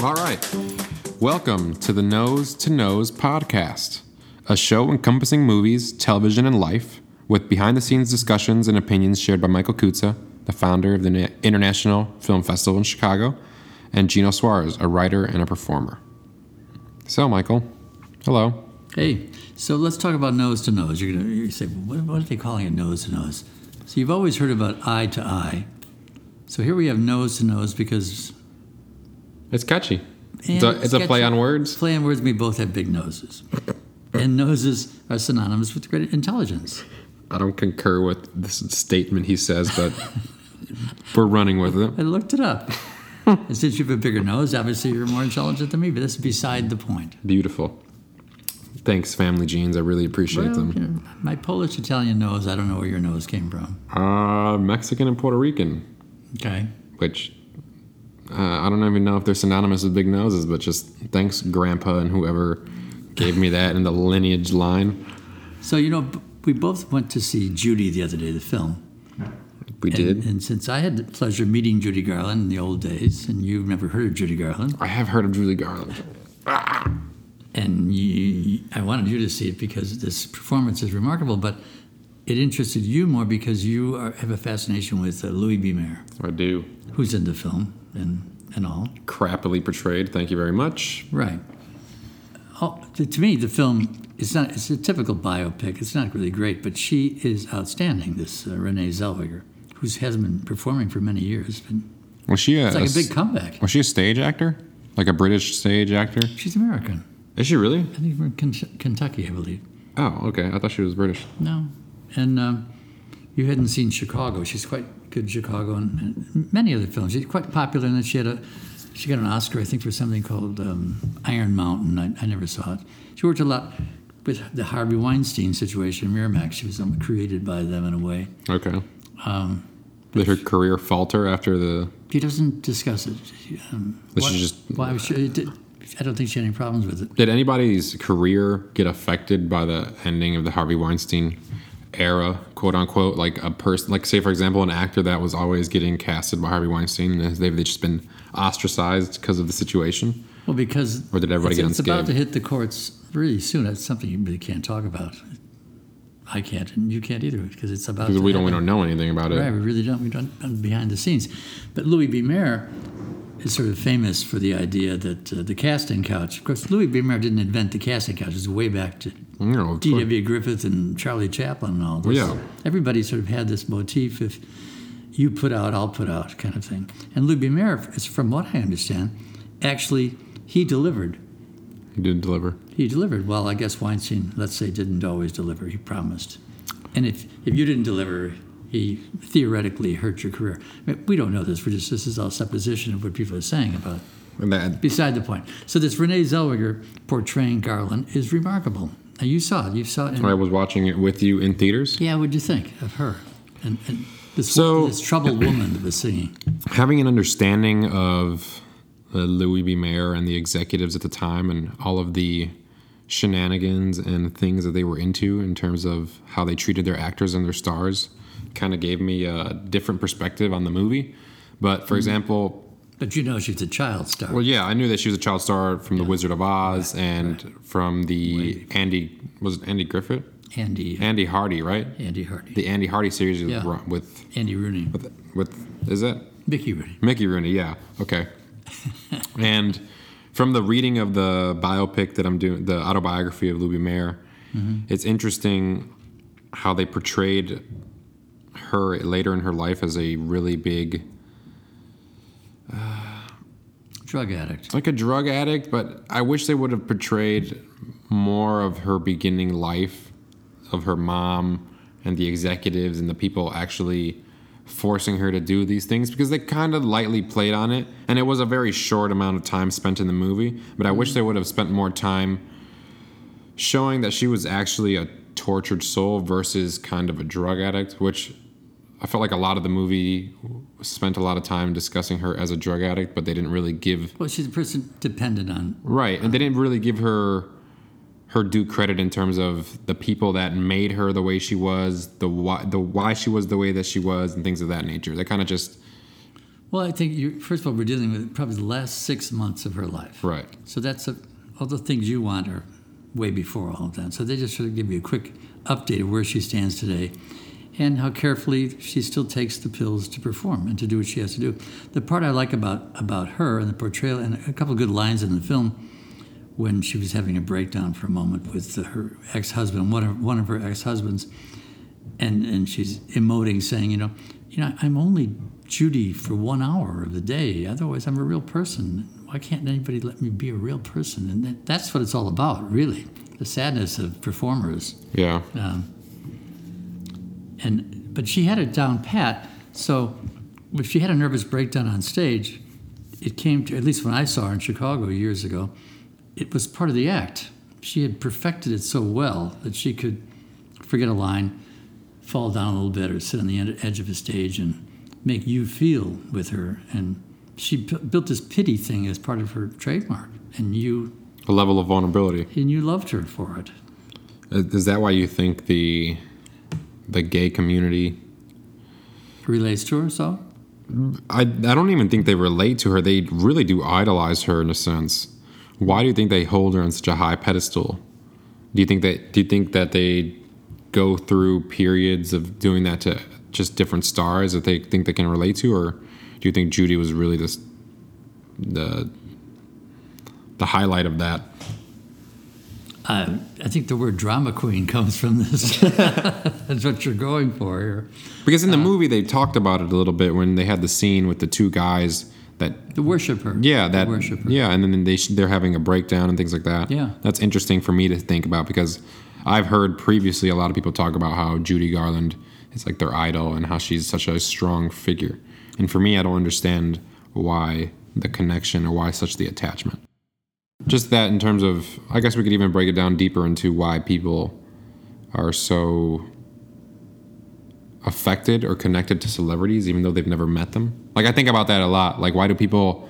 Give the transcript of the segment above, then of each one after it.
All right. Welcome to the Nose to Nose podcast, a show encompassing movies, television, and life, with behind the scenes discussions and opinions shared by Michael Kutza, the founder of the International Film Festival in Chicago, and Gino Suarez, a writer and a performer. So, Michael, hello. Hey, so let's talk about nose to nose. You're gonna say, what, what are they calling it nose to nose? So you've always heard about eye to eye. So here we have nose to nose because It's catchy. It's a, it's a play on words. Play on words. We both have big noses, and noses are synonymous with great intelligence. I don't concur with this statement he says, but we're running with it. I looked it up. and since you have a bigger nose, obviously you're more intelligent than me. But this is beside the point. Beautiful. Thanks, Family genes. I really appreciate Well, them. you know, my Polish Italian nose. I don't know where your nose came from. Uh, Mexican and Puerto Rican, Okay. which uh, I don't even know if they're synonymous with big noses, but just thanks, Grandpa, and whoever gave me that in the lineage line. So you know, we both went to see Judy the other day, the film. We And, did. and since I had the pleasure of meeting Judy Garland in the old days, and you've never heard of Judy Garland, I have heard of Judy Garland. and you, I wanted you to see it because this performance is remarkable, but it interested you more because you are, have a fascination with uh, Louis B. Mayer, I do. who's in the film and, and all. Crappily portrayed. Thank you very much. Right. Oh, to, to me, the film is not. It's a typical biopic. It's not really great, but she is outstanding. This uh, Renee Zellweger, who has been performing for many years, but Was she a, it's like a big comeback. Was she a stage actor? Like a British stage actor? She's American. Is she really? I think from Kentucky, I believe. Oh, okay. I thought she was British. No, and um, you hadn't seen Chicago. She's quite good in Chicago and, many other films. She's quite popular, and then she had a she got an Oscar, I think, for something called um, Iron Mountain. I, I never saw it. She worked a lot with the Harvey Weinstein situation, Miramax. She was um, created by them in a way. Okay. Um, Did her career falter after the? She doesn't discuss it. Um, she just- Why was she, did, I don't think she had any problems with it. Did anybody's career get affected by the ending of the Harvey Weinstein era, quote unquote? Like a person, like say for example, an actor that was always getting casted by Harvey Weinstein, and they've just been ostracized because of the situation. Well, because Or did everybody it's, get it's about to hit the courts really soon. That's something you really can't talk about. I can't, and you can't either, because it's about. Because we don't, we don't know anything about it. Right, we really don't. We don't know behind the scenes. But Louis B. Mayer is sort of famous for the idea that uh, the casting couch. Of course, Louis B. Mayer didn't invent the casting couch. It's way back to You know. D.W. Griffith and Charlie Chaplin and all this. Yeah. Everybody sort of had this motif if you put out, I'll put out kind of thing. And Louis B. Mayer, is, from what I understand, actually he delivered. He didn't deliver. He delivered. Well, I guess Weinstein, let's say, didn't always deliver. He promised. And if, if you didn't deliver, he theoretically hurt your career. I mean, We don't know this. We're just, this is all supposition of what people are saying about it. And that Beside the point. So this Renee Zellweger portraying Garland is remarkable. Now, you saw it. You saw it. In, I was watching it with you in theaters. yeah, what'd you think of her? And, and this, So- this troubled woman that was singing. having an understanding of uh, Louis B. Mayer and the executives at the time and all of the shenanigans and things that they were into in terms of how they treated their actors and their stars kind of gave me a different perspective on the movie. But for hmm. example, But you know she's a child star. well, yeah, I knew that she was a child star from The Wizard of Oz and from the Andy was it Andy Griffith, Andy, Andy Hardy, right? Andy Hardy. The Andy Hardy series Yeah. with Andy Rooney. with, with is that Mickey Rooney. Mickey Rooney, yeah. Okay. and from the reading of the biopic that I'm doing, the autobiography of Louis Mayer, mm-hmm. it's interesting how they portrayed her later in her life as a really big, uh, Drug addict. like a drug addict, but I wish they would have portrayed more of her beginning life, of her mom and the executives and the people actually forcing her to do these things because they kind of lightly played on it and it was a very short amount of time spent in the movie but i wish they would have spent more time showing that she was actually a tortured soul versus kind of a drug addict which i felt like a lot of the movie spent a lot of time discussing her as a drug addict but they didn't really give Well, she's a person dependent on. Right, and they didn't really give her her due credit in terms of the people that made her the way she was, the why, the why she was the way that she was, and things of that nature. They kind of just Well, I think you first of all we're dealing with probably the last six months of her life. Right. So that's a, all the things you want are way before all of that. So they just sort of give you a quick update of where she stands today and how carefully she still takes the pills to perform and to do what she has to do. The part I like about, about her and the portrayal, and a couple of good lines in the film, when she was having a breakdown for a moment with her ex-husband, one of, one of her ex-husbands, and, and she's emoting, saying, you know, you know, I'm only Judy for one hour of the day. Otherwise, I'm a real person. Why can't anybody let me be a real person? And that, that's what it's all about, really. The sadness of performers. Yeah. Um, and but she had it down pat. So if she had a nervous breakdown on stage, it came to at least when I saw her in Chicago years ago, it was part of the act. She had perfected it so well that she could forget a line, fall down a little bit, or sit on the edge of a stage and make you feel with her. And she built this pity thing as part of her trademark, and you a level of vulnerability, and you loved her for it. Uh, is that why you think the the gay community. Relates to her so? I, I don't even think they relate to her. They really do idolize her in a sense. Why do you think they hold her on such a high pedestal? Do you think that do you think that they go through periods of doing that to just different stars that they think they can relate to or do you think judy was really this the the highlight of that uh, I think the word drama queen comes from this. That's what you're going for here. Because in the uh, movie they talked about it a little bit when they had the scene with the two guys that the worshiper. Yeah, that worshiper. Yeah, and then they they're having a breakdown and things like that. Yeah, that's interesting for me to think about because I've heard previously a lot of people talk about how Judy Garland is like their idol and how she's such a strong figure. And for me, I don't understand why the connection or why such the attachment. Just that in terms of, I guess we could even break it down deeper into why people are so affected or connected to celebrities even though they've never met them. Like I think about that a lot. Like why do people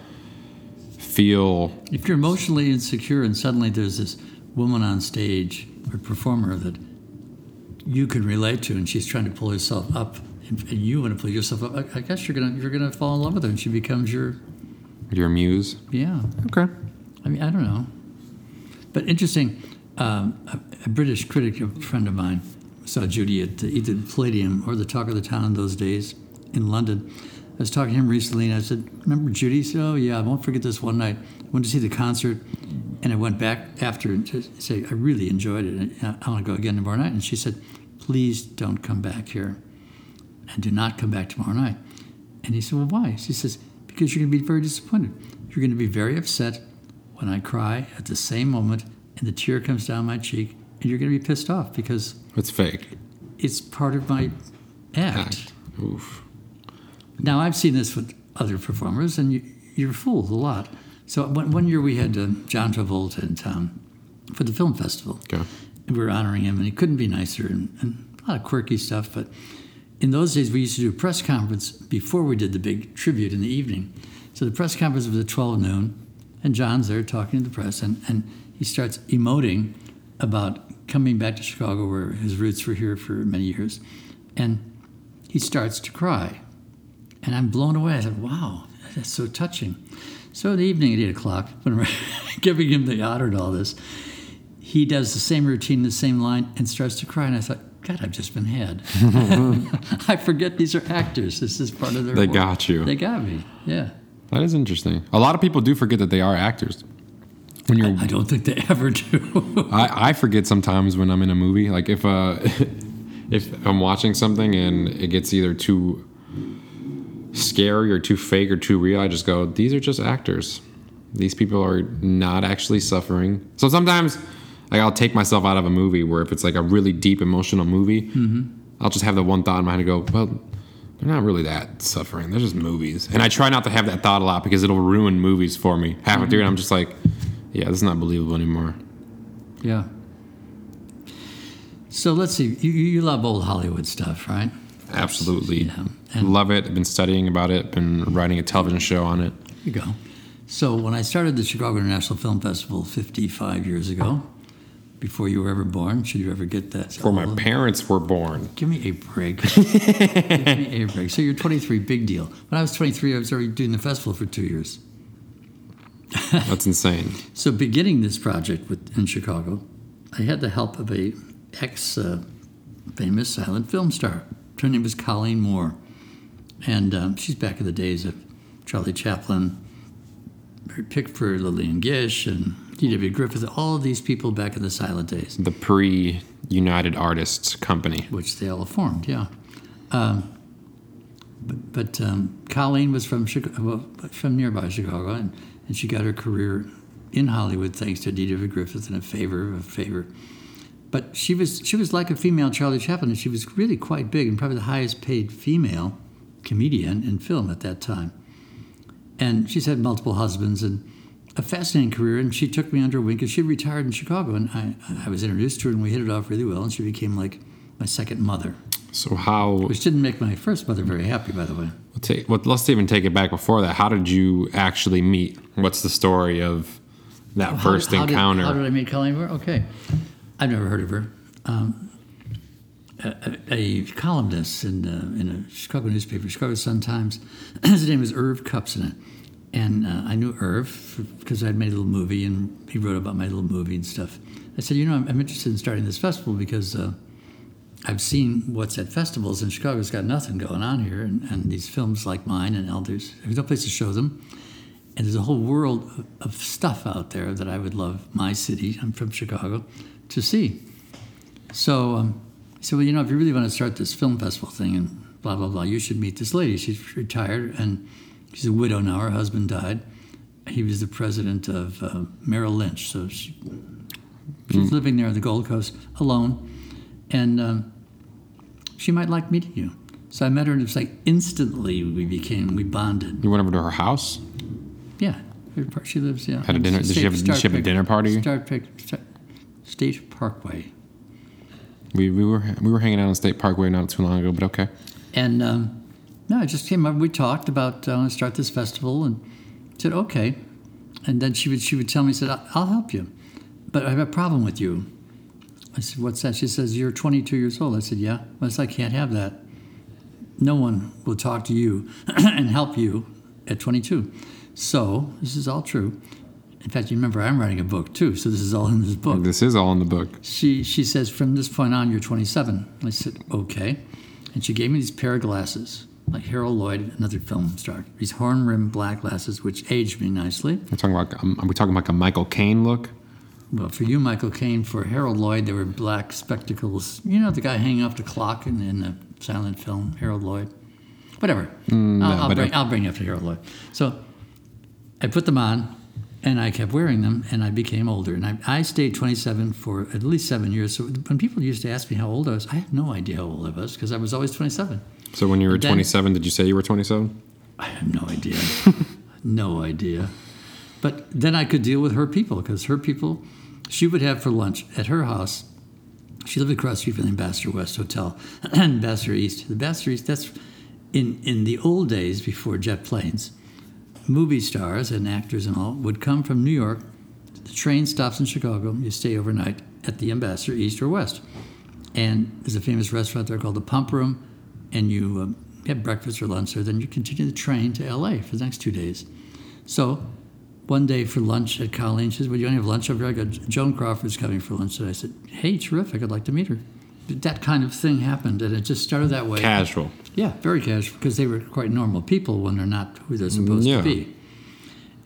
feel if you're emotionally insecure and suddenly there's this woman on stage or performer that you can relate to and she's trying to pull herself up and, you want to pull yourself up, I, guess you're gonna you're gonna fall in love with her and she becomes your your muse. Yeah. Okay. I mean, I don't know. But interesting, um, a, a, British critic, a friend of mine, saw Judy at either the Palladium or the Talk of the Town in those days in London. I was talking to him recently, and I said, "Remember Judy?" He said, "Oh yeah, I won't forget this one night. I went to see the concert, and I went back after to say I really enjoyed it. And I want to go again tomorrow night." And she said, "Please don't come back here, and do not come back tomorrow night." And he said, "Well, why?" She says, "Because you're going to be very disappointed. You're going to be very upset when I cry at the same moment and the tear comes down my cheek, and you're going to be pissed off because it's fake. It's part of my act. act. Oof. Now I've seen this with other performers, and you, you're fooled a lot. So one, one year we had uh, John Travolta in town for the film festival. Okay. And we were honoring him, and he couldn't be nicer, and, and a lot of quirky stuff. But in those days, we used to do a press conference before we did the big tribute in the evening. So the press conference was at 12 noon and John's there talking to the press, and, and he starts emoting about coming back to Chicago, where his roots were here for many years. And he starts to cry. And I'm blown away. I said, wow, that's so touching. So in the evening at 8 o'clock, when we're giving him the honor and all this, he does the same routine, the same line, and starts to cry. And I thought, God, I've just been had. I forget these are actors. This is part of their They work. got you. They got me, yeah. That is interesting. A lot of people do forget that they are actors. When you're, I, I don't think they ever do. I, I forget sometimes when I'm in a movie. Like if uh, if I'm watching something and it gets either too scary or too fake or too real, I just go, "These are just actors. These people are not actually suffering." So sometimes, like I'll take myself out of a movie where if it's like a really deep emotional movie, mm-hmm. I'll just have the one thought in my head and go, "Well." They're not really that suffering. They're just movies. And I try not to have that thought a lot because it'll ruin movies for me. Halfway mm-hmm. through, I'm just like, yeah, this is not believable anymore. Yeah. So let's see. You, you love old Hollywood stuff, right? Absolutely. Yeah. And love it. I've been studying about it, been writing a television show on it. There you go. So when I started the Chicago International Film Festival 55 years ago, before you were ever born. Should you ever get that? Before my parents were born. Give me a break. Give me a break. So you're 23, big deal. When I was 23, I was already doing the festival for two years. That's insane. So beginning this project with, in Chicago, I had the help of a ex uh, famous silent film star. Her name was Colleen Moore, and um, she's back in the days of Charlie Chaplin, Pickford, Lillian Gish, and D.W. Griffith. All of these people back in the silent days, The pre United Artists Company. which they all formed. Yeah. Um, but but um, Colleen was from Chicago, well, from nearby Chicago, and, and she got her career in Hollywood thanks to D.W. Griffith and a favor of a favor. But she was she was like a female Charlie Chaplin, and she was really quite big and probably the highest paid female comedian in film at that time. And she's had multiple husbands and a fascinating career. And she took me under her wing because she retired in Chicago, and I, I was introduced to her, and we hit it off really well. And she became like my second mother, So how? which didn't make my first mother very happy, by the way. We'll take, well, let's even take it back before that. How did you actually meet? What's the story of that How first did- how did- encounter? how did I meet Colleen Moore? Okay. I've never heard of her. Um, a, a, columnist in, uh, in a Chicago newspaper, Chicago Sun Times. His name is Irv Kupcinet. And uh, I knew Irv because I'd made a little movie and he wrote about my little movie and stuff. I said, you know, I'm, I'm interested in starting this festival because uh, I've seen what's at festivals and Chicago's got nothing going on here. And, and these films like mine and Elders, there's no place to show them. And there's a whole world of, of stuff out there that I would love my city, I'm from Chicago, to see. So um, I said, well, you know, if you really want to start this film festival thing and blah, blah, blah, you should meet this lady. She's retired and she's a widow now. Her husband died. He was the president of uh, Merrill Lynch. So she, she's living there on the Gold Coast alone. And um, she might like meeting you. So I met her and it was like instantly we became, we bonded. you went over to her house. Yeah, she lives. Yeah, Had a dinner- did she have a- did she have a dinner party? Star Pick, Star- State Parkway, We, we were we were hanging out on State Parkway not too long ago, but okay. and um, no, I just came up. We talked about I want to start this festival, and said okay, and then she would she would tell me, said "I- I'll help you, but I have a problem with you. I said, what's that? She says you're 22 years old. I said, yeah. I said, I can't have that. No one will talk to you and help you at 22. So this is all true. In fact, you remember I'm writing a book too, so this is all in this book. This is all in the book. She she says from this point on you're 27. I said okay, and she gave me these pair of glasses like Harold Lloyd, another film star. These horn rimmed black glasses which aged me nicely. We're talking about um, are we talking like a Michael Caine look? Well, for you, Michael Caine, for Harold Lloyd, they were black spectacles. You know the guy hanging off the clock in, in the silent film, Harold Lloyd. Whatever. I'll, I'll, but bring, I- I'll bring you up to Harold Lloyd. So I put them on, and I kept wearing them, and I became older. And I, I stayed 27 for at least seven years. So when people used to ask me how old I was, I had no idea how old I was because I was always 27. So when you were Then- 27, did you say you were 27? I have no idea. no idea. But then I could deal with her people because her people, she would have for lunch at her house. She lived across the street from the Ambassador West Hotel, and Ambassador East. The Ambassador East, that's in, in the old days before jet planes, movie stars and actors and all would come from New York. The train stops in Chicago. You stay overnight at the Ambassador East or West. And there's a famous restaurant there called the Pump Room, and you um, have breakfast or lunch there. Then you continue the train to LA for the next two days. So one day for lunch at Colleen, she says, Well, you want to have lunch over here? I got Joan Crawford's coming for lunch. And I said, Hey, terrific. I'd like to meet her. That kind of thing happened, and it just started that way. Casual. Yeah, very casual because they were quite normal people when they're not who they're supposed Yeah. to be.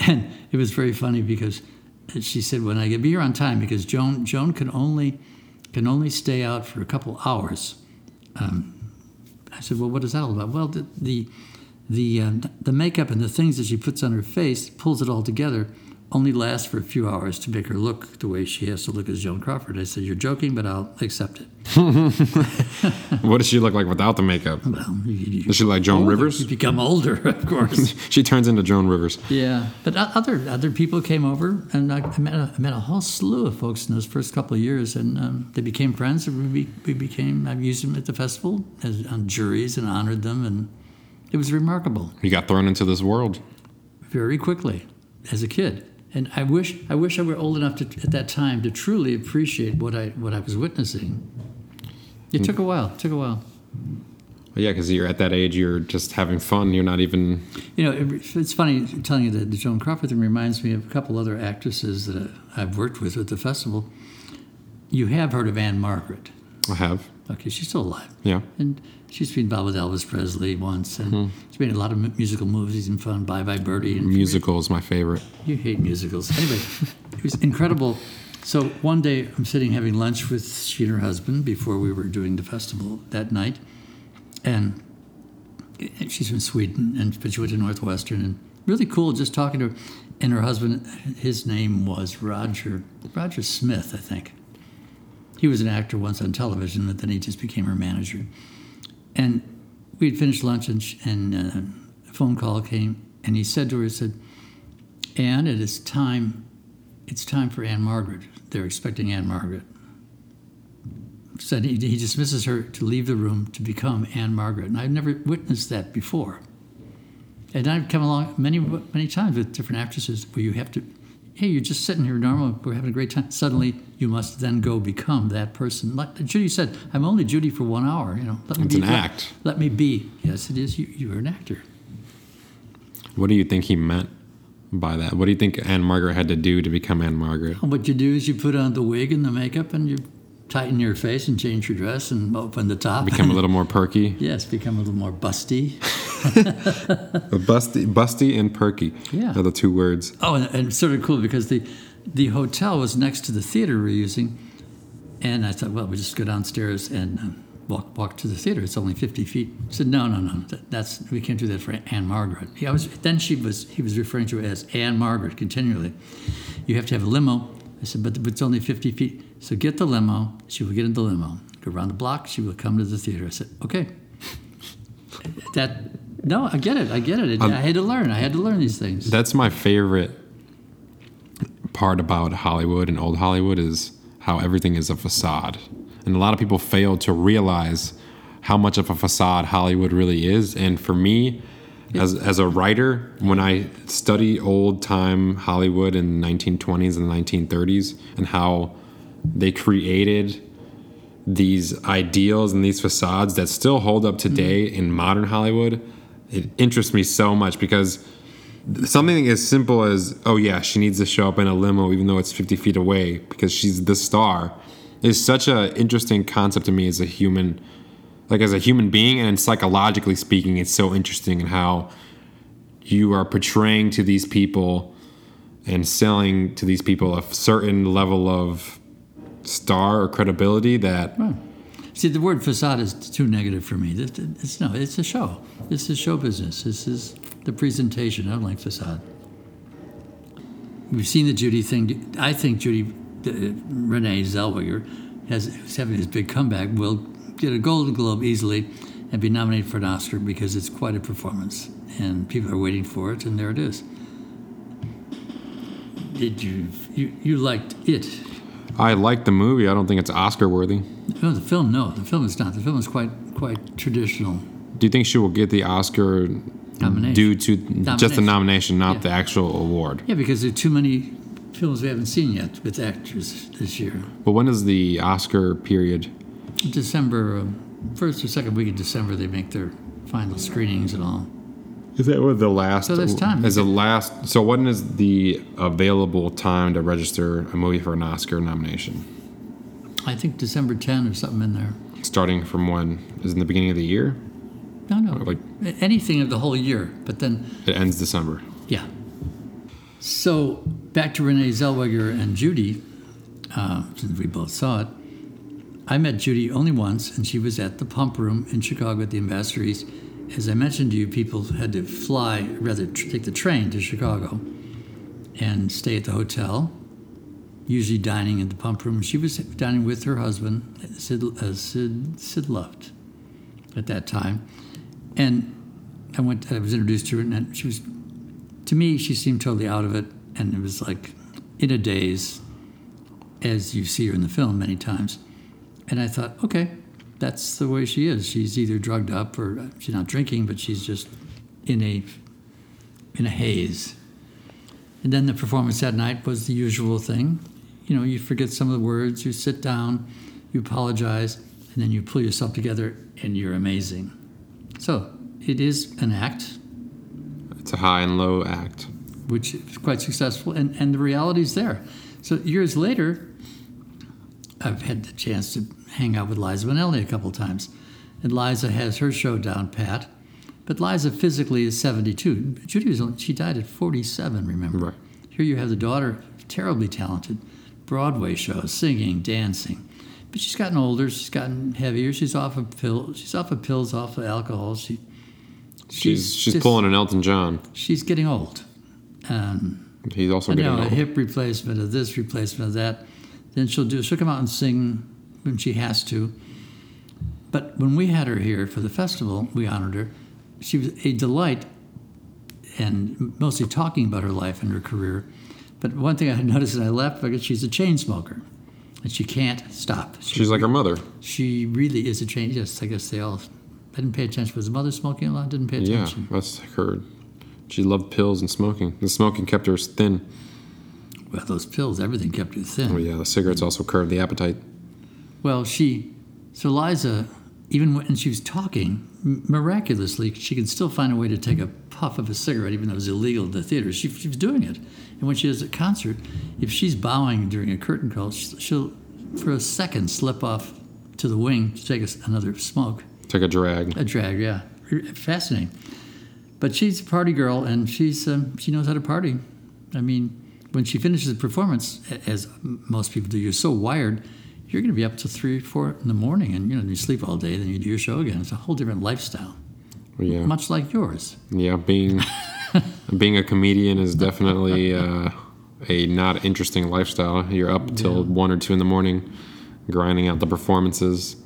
And it was very funny because she said, "When I get be here on time, because Joan Joan can only can only stay out for a couple hours." Um, I said, "Well, what is that all about?" Well, the the the, uh, the makeup and the things that she puts on her face pulls it all together. Only lasts for a few hours to make her look the way she has to look as Joan Crawford. I said, "You're joking, but I'll accept it." What does she look like without the makeup? Well, you, she like Joan older. Rivers? You become older, of course. She turns into Joan Rivers. Yeah, but other other people came over, and I, I, met, a, I met a whole slew of folks in those first couple of years, and um, they became friends. And we, we became. I've used them at the festival as on juries and honored them, and it was remarkable. You got thrown into this world. Very quickly, as a kid, And I wish I wish I were old enough to, at that time to truly appreciate what I what I was witnessing. It mm. took a while. It took a while. Well, yeah, because you're at that age, you're just having fun. You're not even. You know, it, it's funny telling you that the Joan Crawford thing reminds me of a couple other actresses that I've worked with at the festival. You have heard of Ann-Margret. I have. Okay, she's still alive. Yeah. And she's been involved with Elvis Presley once, and Hmm. she's made a lot of musical movies and fun. Bye Bye Birdie. And Musical is my favorite. You hate musicals. Anyway, it was incredible. So one day I'm sitting having lunch with she and her husband before we were doing the festival that night, and she's from Sweden, and but she went to Northwestern, and really cool just talking to her. And her husband, his name was Roger Roger Smith, I think. He was an actor once on television, but then he just became her manager. And we had finished lunch, and, sh- and uh, a phone call came, and he said to her, he said, Anne, it is time. It's time for Ann-Margret. They're expecting Ann-Margret. Said he, he dismisses her to leave the room to become Ann-Margret, and I've never witnessed that before. And I've come along many many times with different actresses where you have to, hey, you're just sitting here normal, we're having a great time. Suddenly, you must then go become that person. Like Judy said, I'm only Judy for one hour. You know, let me It's be, an let- act. Let, me be. Yes, it is. You, you're an actor. What do you think he meant by that? What do you think Ann-Margret had to do to become Ann-Margret? What you do is you put on the wig and the makeup, and you tighten your face and change your dress and open the top. Become a little more perky? yes, become a little more busty. Busty, busty and perky Yeah. are the two words. Oh, and, and sort of cool because the the hotel was next to the theater we were using, and I thought, well, we just go downstairs and um, walk walk to the theater. It's only fifty feet. I said, no, no, no, that, that's we can't do that for Ann-Margret. I was then she was he was referring to her as Ann-Margret continually. You have to have a limo. I said, but it's only fifty feet. So get the limo. She will get in the limo. Go around the block. She will come to the theater. I said, okay. That no, I get it. I get it. Um, I had to learn. I had to learn these things. That's my favorite part about Hollywood and old Hollywood is how everything is a facade. And a lot of people fail to realize how much of a facade Hollywood really is. And for me, as, as a writer, when I study old time Hollywood in the 1920s and the 1930s and how they created these ideals and these facades that still hold up today mm-hmm. in modern Hollywood, it interests me so much because something as simple as, oh yeah, she needs to show up in a limo even though it's 50 feet away because she's the star, is such an interesting concept to me as a human, like as a human being and psychologically speaking, it's so interesting in how you are portraying to these people and selling to these people a certain level of star or credibility that See, the word facade is too negative for me. It's, no, it's a show. This is show business. This is the presentation. I don't like facade. We've seen the Judy thing. I think Judy, uh, Renee Zellweger, has is having his big comeback. Will get a Golden Globe easily and be nominated for an Oscar because it's quite a performance, and people are waiting for it, and there it is. Did you you, you liked it? I like the movie. I don't think it's Oscar worthy. No, the film. No, the film is not. The film is quite quite traditional. Do you think she will get the Oscar Nomination. due to just the Nomination. nomination, not Yeah. the actual award? Yeah, because there are too many films we haven't seen yet with actors this year. But when is the Oscar period? December, um, first or second week of December, they make their final screenings and all. Is that what the last? So there's time. Is the last? So when is the available time to register a movie for an Oscar nomination? I think December 10 or something in there. Starting from when? Is in the beginning of the year? No, no, Like- anything of the whole year. But then, It ends December. yeah. So back to Renee Zellweger and Judy, uh, since we both saw it. I met Judy only once, and she was at the Pump Room in Chicago at the Ambassador East. As I mentioned to you, people had to fly, rather take the train to Chicago and stay at the hotel, usually dining in the Pump Room. She was dining with her husband, Sid, uh, Sid, Sid Luft, at that time. And I went. I was introduced to her, and she was, to me, she seemed totally out of it, and it was like in a daze, as you see her in the film many times. And I thought, okay, that's the way she is. She's either drugged up or she's not drinking, but she's just in a in a haze. And then the performance that night was the usual thing. You know, you forget some of the words, you sit down, you apologize, and then you pull yourself together and you're amazing. So it is an act, It's a high and low act. which is quite successful, and, and the reality's there. So years later, I've had the chance to hang out with Liza Minnelli a couple times. And Liza has her show down pat. But Liza physically is 72. Judy was only, she died at 47, remember? Right. Here you have the daughter, terribly talented, Broadway shows, singing, dancing. But she's gotten older, she's gotten heavier, she's off of pills, she's off of pills, off of alcohol. She, She's she's just- pulling an Elton John. She's getting old. Um, He's also getting know, a hip replacement of this replacement of that. Then she'll do. She'll come out and sing when she has to. But when we had her here for the festival, we honored her. She was a delight, and mostly talking about her life and her career. But one thing I noticed when I left, because she's a chain smoker, and she can't stop. She, She's like her mother. she really is a chain. Yes, I guess they all. I didn't pay attention. Was the mother smoking a lot? Didn't pay attention. Yeah, that's her. She loved pills and smoking. The smoking kept her thin. Well, those pills, everything kept her thin. Oh yeah, the cigarettes also curbed the appetite. Well, she, so Liza, even when she was talking, miraculously, she could still find a way to take a puff of a cigarette, even though it was illegal in the theater. She, she was doing it. And when she does a concert, if she's bowing during a curtain call, she'll, for a second, slip off to the wing to take a another smoke. Take a drag. A drag, yeah. Fascinating. But she's a party girl, and she's um, she knows how to party. I mean, when she finishes a performance, as most people do, you're so wired, you're going to be up to three, four in the morning, and you know you sleep all day, then you do your show again. It's a whole different lifestyle, Yeah, much like yours. yeah. Being being a comedian is definitely uh, a not interesting lifestyle. You're up till one or two in the morning, grinding out the performances.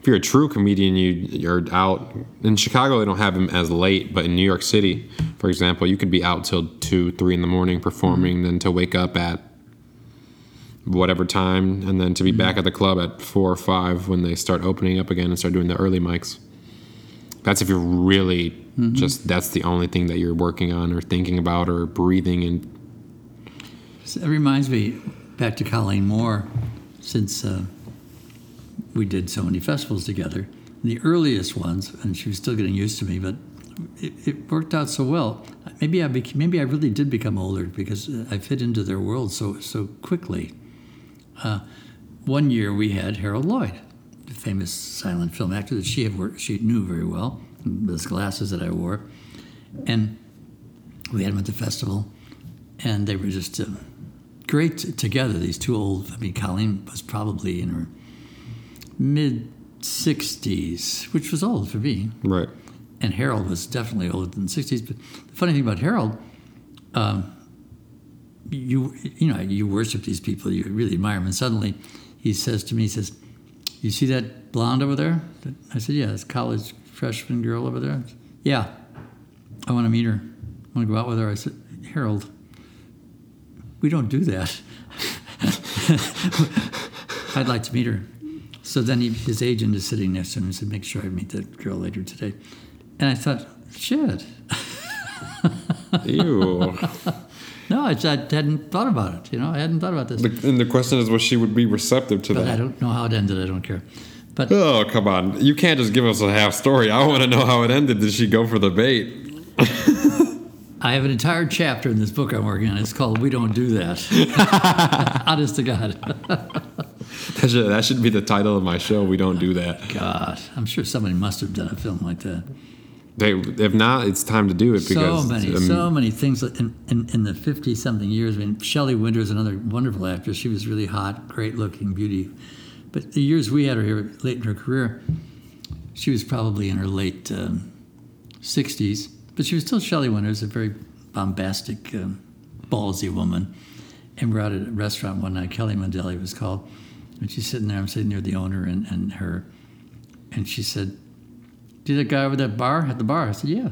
If you're a true comedian, you you're out in Chicago. They don't have them as late, but in New York City, for example, you could be out till two, three in the morning performing, then to wake up at whatever time, and then to be back at the club at four or five when they start opening up again and start doing the early mics. That's if you're really just that's the only thing that you're working on or thinking about or breathing and it reminds me back to Colleen Moore, since uh, we did so many festivals together. The earliest ones, and she was still getting used to me, but it, it worked out so well. Maybe I bec- maybe I really did become older because uh, I fit into their world so so quickly. Uh, one year we had Harold Lloyd, the famous silent film actor that she had worked, she knew very well, those glasses that I wore, and we had him at the festival, and they were just. Uh, great t- together. These two old. I mean, Colleen was probably in her mid sixties, which was old for me, right. and Harold was definitely older than sixties. But the funny thing about Harold, um, you you know, you worship these people, you really admire them, and suddenly he says to me, he says, "You see that blonde over there?" I said, "Yeah, this college freshman girl over there." Yeah, I want to meet her. I want to go out with her. I said, Harold, we don't do that. I'd like to meet her. So then he, his agent is sitting next to him and said, Make sure I meet that girl later today. And I thought, shit. Ew. No, I, I hadn't thought about it. You know, I hadn't thought about this. The- and the question is, was she would be receptive to But I don't know how it ended. I don't care. But Oh come on! You can't just give us a half story. I want to know how it ended. Did she go for the bait? I have an entire chapter in this book I'm working on. It's called "We Don't Do That." Honest to God. That should, that should be the title of my show. We don't do that. God, I'm sure somebody must have done a film like that. They, if not, it's time to do it because so many, um, so many things in, in, in the 50 something years. I mean, Shelley Winters, another wonderful actress. She was really hot, great looking, beauty. But the years we had her here late in her career, she was probably in her late um, 60s. But she was still Shelley Winters, a very bombastic, um, ballsy woman. And we're out at a restaurant one night, Kelly Mandeli was called. And she's sitting there, I'm sitting near the owner and, and her. And she said, Do that guy over that bar at the bar? I said, Yeah.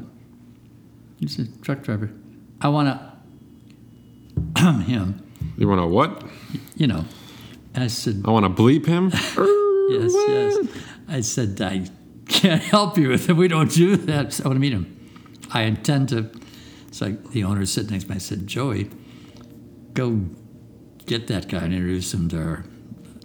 He's a truck driver. I want to him, you want to what? you know. And I said, I want to bleep him. Yes, yes. I said, I can't help you with it. We don't do that. I want to meet him. I intend to. So I, the owner sitting next to me. I said, Joey, go get that guy and introduce him to her.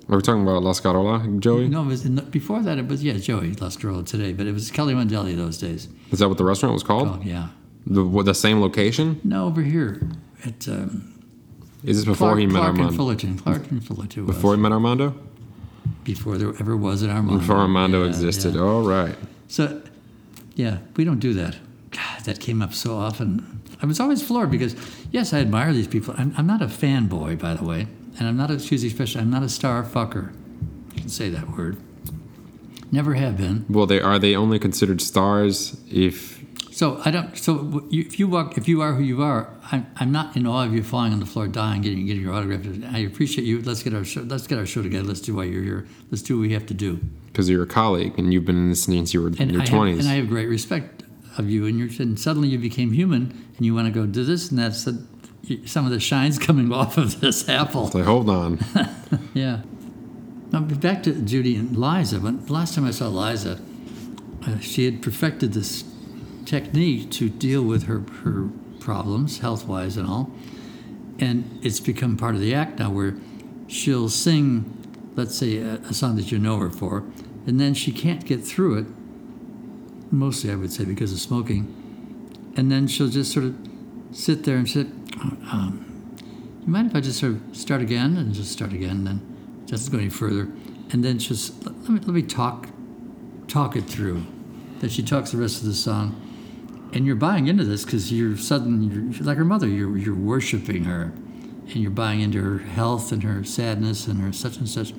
Are we talking about La Scarola, Joey? No, it was in, before that. It was yeah, Joey Lascarola today, but it was Kelly Mandelli those days. Is that what the restaurant was called? Oh yeah, The, what, the same location? no, over here at um, Is this before Clark, he met Clark and Armando? Fullerton. Clark and Fullerton was Before he met Armando? before there ever was an Armando. Before Armando Yeah, existed. yeah. All right. So, yeah, we don't do that. God, that came up so often. I was always floored because, yes, I admire these people. I'm, I'm not a fanboy, by the way, and I'm not a, me, especially, I'm not a star fucker. You can say that word. Never have been. Well, they are they only considered stars if So I don't. So if you walk, if you are who you are, I'm, I'm not in awe of you falling on the floor, dying, getting getting your autograph. I appreciate you. Let's get our show. Let's get our show together. Let's do why you're here. Let's do what we have to do. because you're a colleague and you've been in this since you were in your twenties. and I have great respect of you. And you're and suddenly you became human, and you want to go do this and that. the, some of the shines coming off of this apple. Like, hold on. Yeah. Now back to Judy and Liza. When last time I saw Liza, uh, she had perfected this technique to deal with her her problems, health wise and all, and it's become part of the act now, where she'll sing, let's say, a, a song that you know her for, and then she can't get through it. Mostly, I would say, because of smoking, and then she'll just sort of sit there and sit. Um, you mind if I just sort of start again and just start again, and doesn't go any further, and then just let me let me talk talk it through. Then she talks the rest of the song, and you're buying into this because you're sudden you're like her mother. You're you're worshiping her, and you're buying into her health and her sadness and her such and such.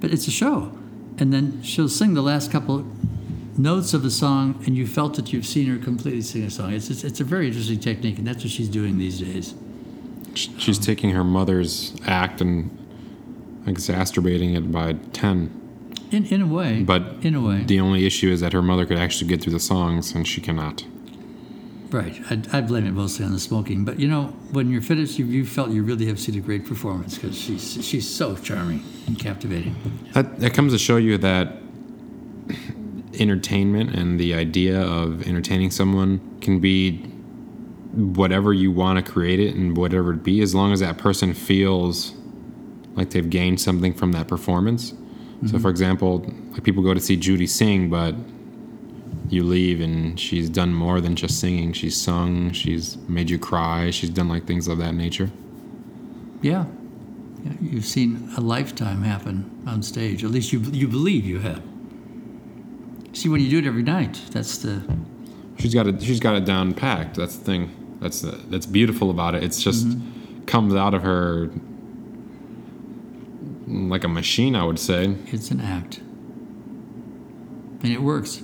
But it's a show, and then she'll sing the last couple notes of the song, and you felt that you've seen her completely sing a song. It's it's, it's a very interesting technique, and that's what she's doing these days. She's taking her mother's act and exacerbating it by ten. In in a way, But in a way, The only issue is that her mother could actually get through the songs and she cannot. Right. I, I blame it mostly on the smoking. But you know, when you're finished, you, you felt you really have seen a great performance because she's she's so charming and captivating. That, that comes to show you that entertainment and the idea of entertaining someone can be whatever you want to create it and whatever it be, as long as that person feels like they've gained something from that performance. So, mm-hmm. for example, like people go to see Judy sing, but you leave and she's done more than just singing. She's sung, she's made you cry, she's done like things of that nature. Yeah. yeah. You've seen a lifetime happen on stage. At least you you believe you have. See, when you do it every night, that's the She's got it. She's got it down packed. That's the thing. That's the, that's beautiful about it. It's just comes out of her like a machine. I would say. it's an act, and it works.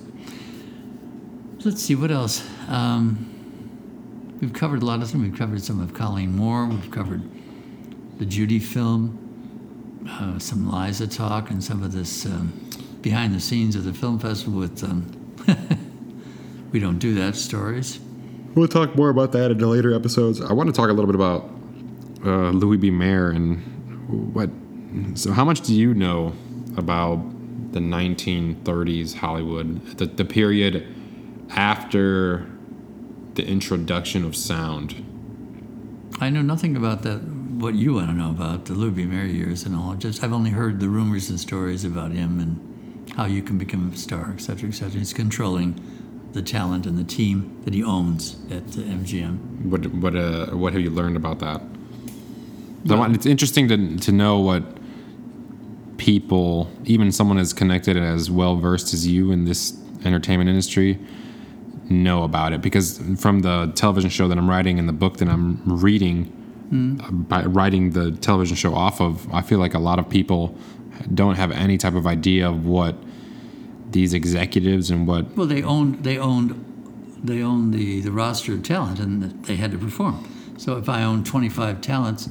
Let's see what else. Um, we've covered a lot of them. We've covered some of Colleen Moore. We've covered the Judy film, uh, some Liza talk, and some of this um, behind the scenes of the film festival with. Um, we don't do that stories. We'll talk more about that in the later episodes. I want to talk a little bit about uh, Louis B. Mayer and what. So, how much do you know about the 1930s Hollywood, the, the period after the introduction of sound? I know nothing about that. What you want to know about the Louis B. Mayer years and all? Just I've only heard the rumors and stories about him and how you can become a star, et cetera, et cetera. He's controlling the talent and the team that he owns at the MGM. What what uh, what have you learned about that? It's interesting to to know what people, even someone as connected and as well versed as you in this entertainment industry, know about it. Because from the television show that I'm writing and the book that I'm reading, uh, by writing the television show off of, I feel like a lot of people don't have any type of idea of what these executives and what Well, they owned they owned they owned the, the roster of talent and they had to perform. So if I own 25 talents,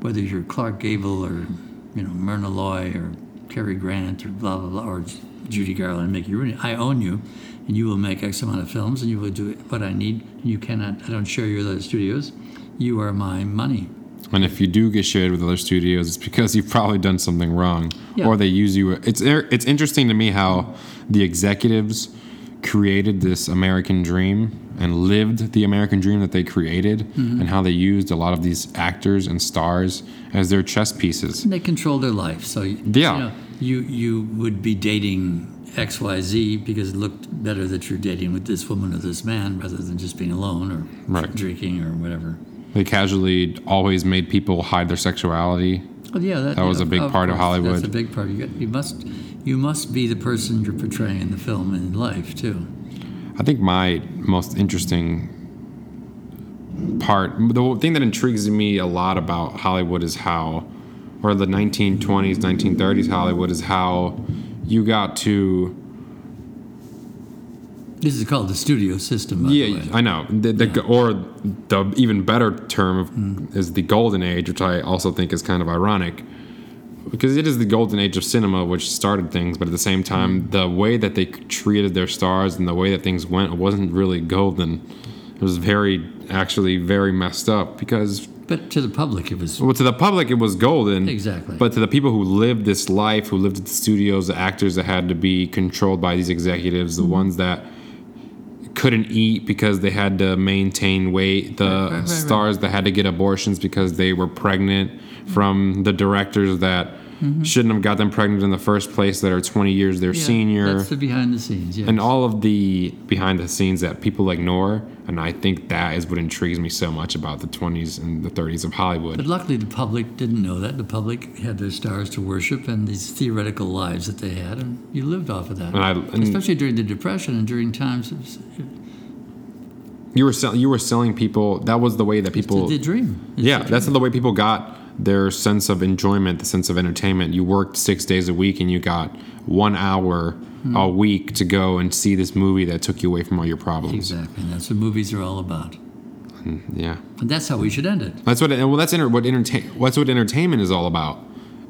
whether you're Clark Gable or you know Myrna Loy or Cary Grant or blah blah blah or Judy Garland, and Mickey Rooney, I own you, and you will make X amount of films and you will do what I need. You cannot. I don't share your other studios. You are my money. And if you do get shared with other studios, it's because you've probably done something wrong, Yeah. or they use you. It's it's interesting to me how the executives created this American dream and lived the American dream that they created, mm-hmm. and how they used a lot of these actors and stars as their chess pieces. And they control their life. So Yeah. you, know, you you would be dating X Y Z because it looked better that you're dating with this woman or this man rather than just being alone or Right. drinking or whatever. They casually always made people hide their sexuality. Well, yeah, that, That was a big part of Hollywood. That's a big part. You, got, you must you must be the person you're portraying in the film and in life too. I think my most interesting part, the thing that intrigues me a lot about Hollywood is how, or the 1920s, 1930s Hollywood is how you got to This is called the studio system. Yeah. I know. The, the, Or the even better term of, is the golden age, which I also think is kind of ironic. Because it is the golden age of cinema, which started things, but at the same time, the way that they treated their stars and the way that things went wasn't really golden. It was very, actually, very messed up. Because, But to the public, it was well, to the public, it was golden. Exactly. But to the people who lived this life, who lived at the studios, the actors that had to be controlled by these executives, Mm-hmm. the ones that couldn't eat because they had to maintain weight, the right, right, right. stars that had to get abortions because they were pregnant from the directors that shouldn't have got them pregnant in the first place that are 20 years their Mm-hmm. Yeah, senior That's the behind the scenes. Yes. and all of the behind the scenes that people ignore and i think that is what intrigues me so much about the 20s and the 30s of hollywood But luckily, the public didn't know that. The public had their stars to worship and these theoretical lives that they had, and you lived off of that. And I- and- Especially during the Depression and during times of you were sell- you were selling people that was the way that people the dream. It's yeah the that's dream. the way people got their sense of enjoyment the sense of entertainment you worked six days a week and you got one hour Hmm. a week to go and see this movie that took you away from all your problems exactly. That's what movies are all about. yeah And that's how we should end it. That's what well that's enter, what entertain what's what entertainment is all about.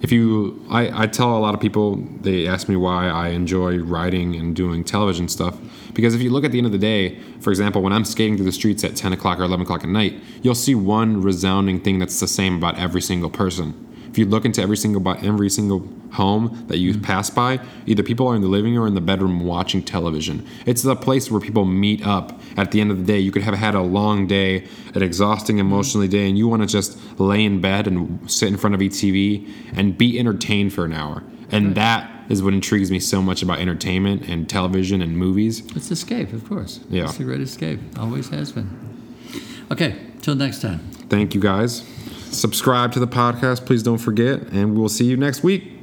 If you I, I tell a lot of people they ask me why I enjoy writing and doing television stuff because if you look at the end of the day, for example, when I'm skating through the streets at 10 o'clock or 11 o'clock at night, you'll see one resounding thing that's the same about every single person. If you look into every single every single home that you mm-hmm. pass by, either people are in the living room or in the bedroom watching television. It's the place where people meet up at the end of the day. You could have had a long day, an exhausting mm-hmm. emotionally day, and you want to just lay in bed and sit in front of a TV and be entertained for an hour. And that is what intrigues me so much about entertainment and television and movies. It's escape, of course. Yeah. It's the great escape. Always has been. Okay, till next time. Thank you guys. Subscribe to the podcast, please don't forget, and we'll see you next week.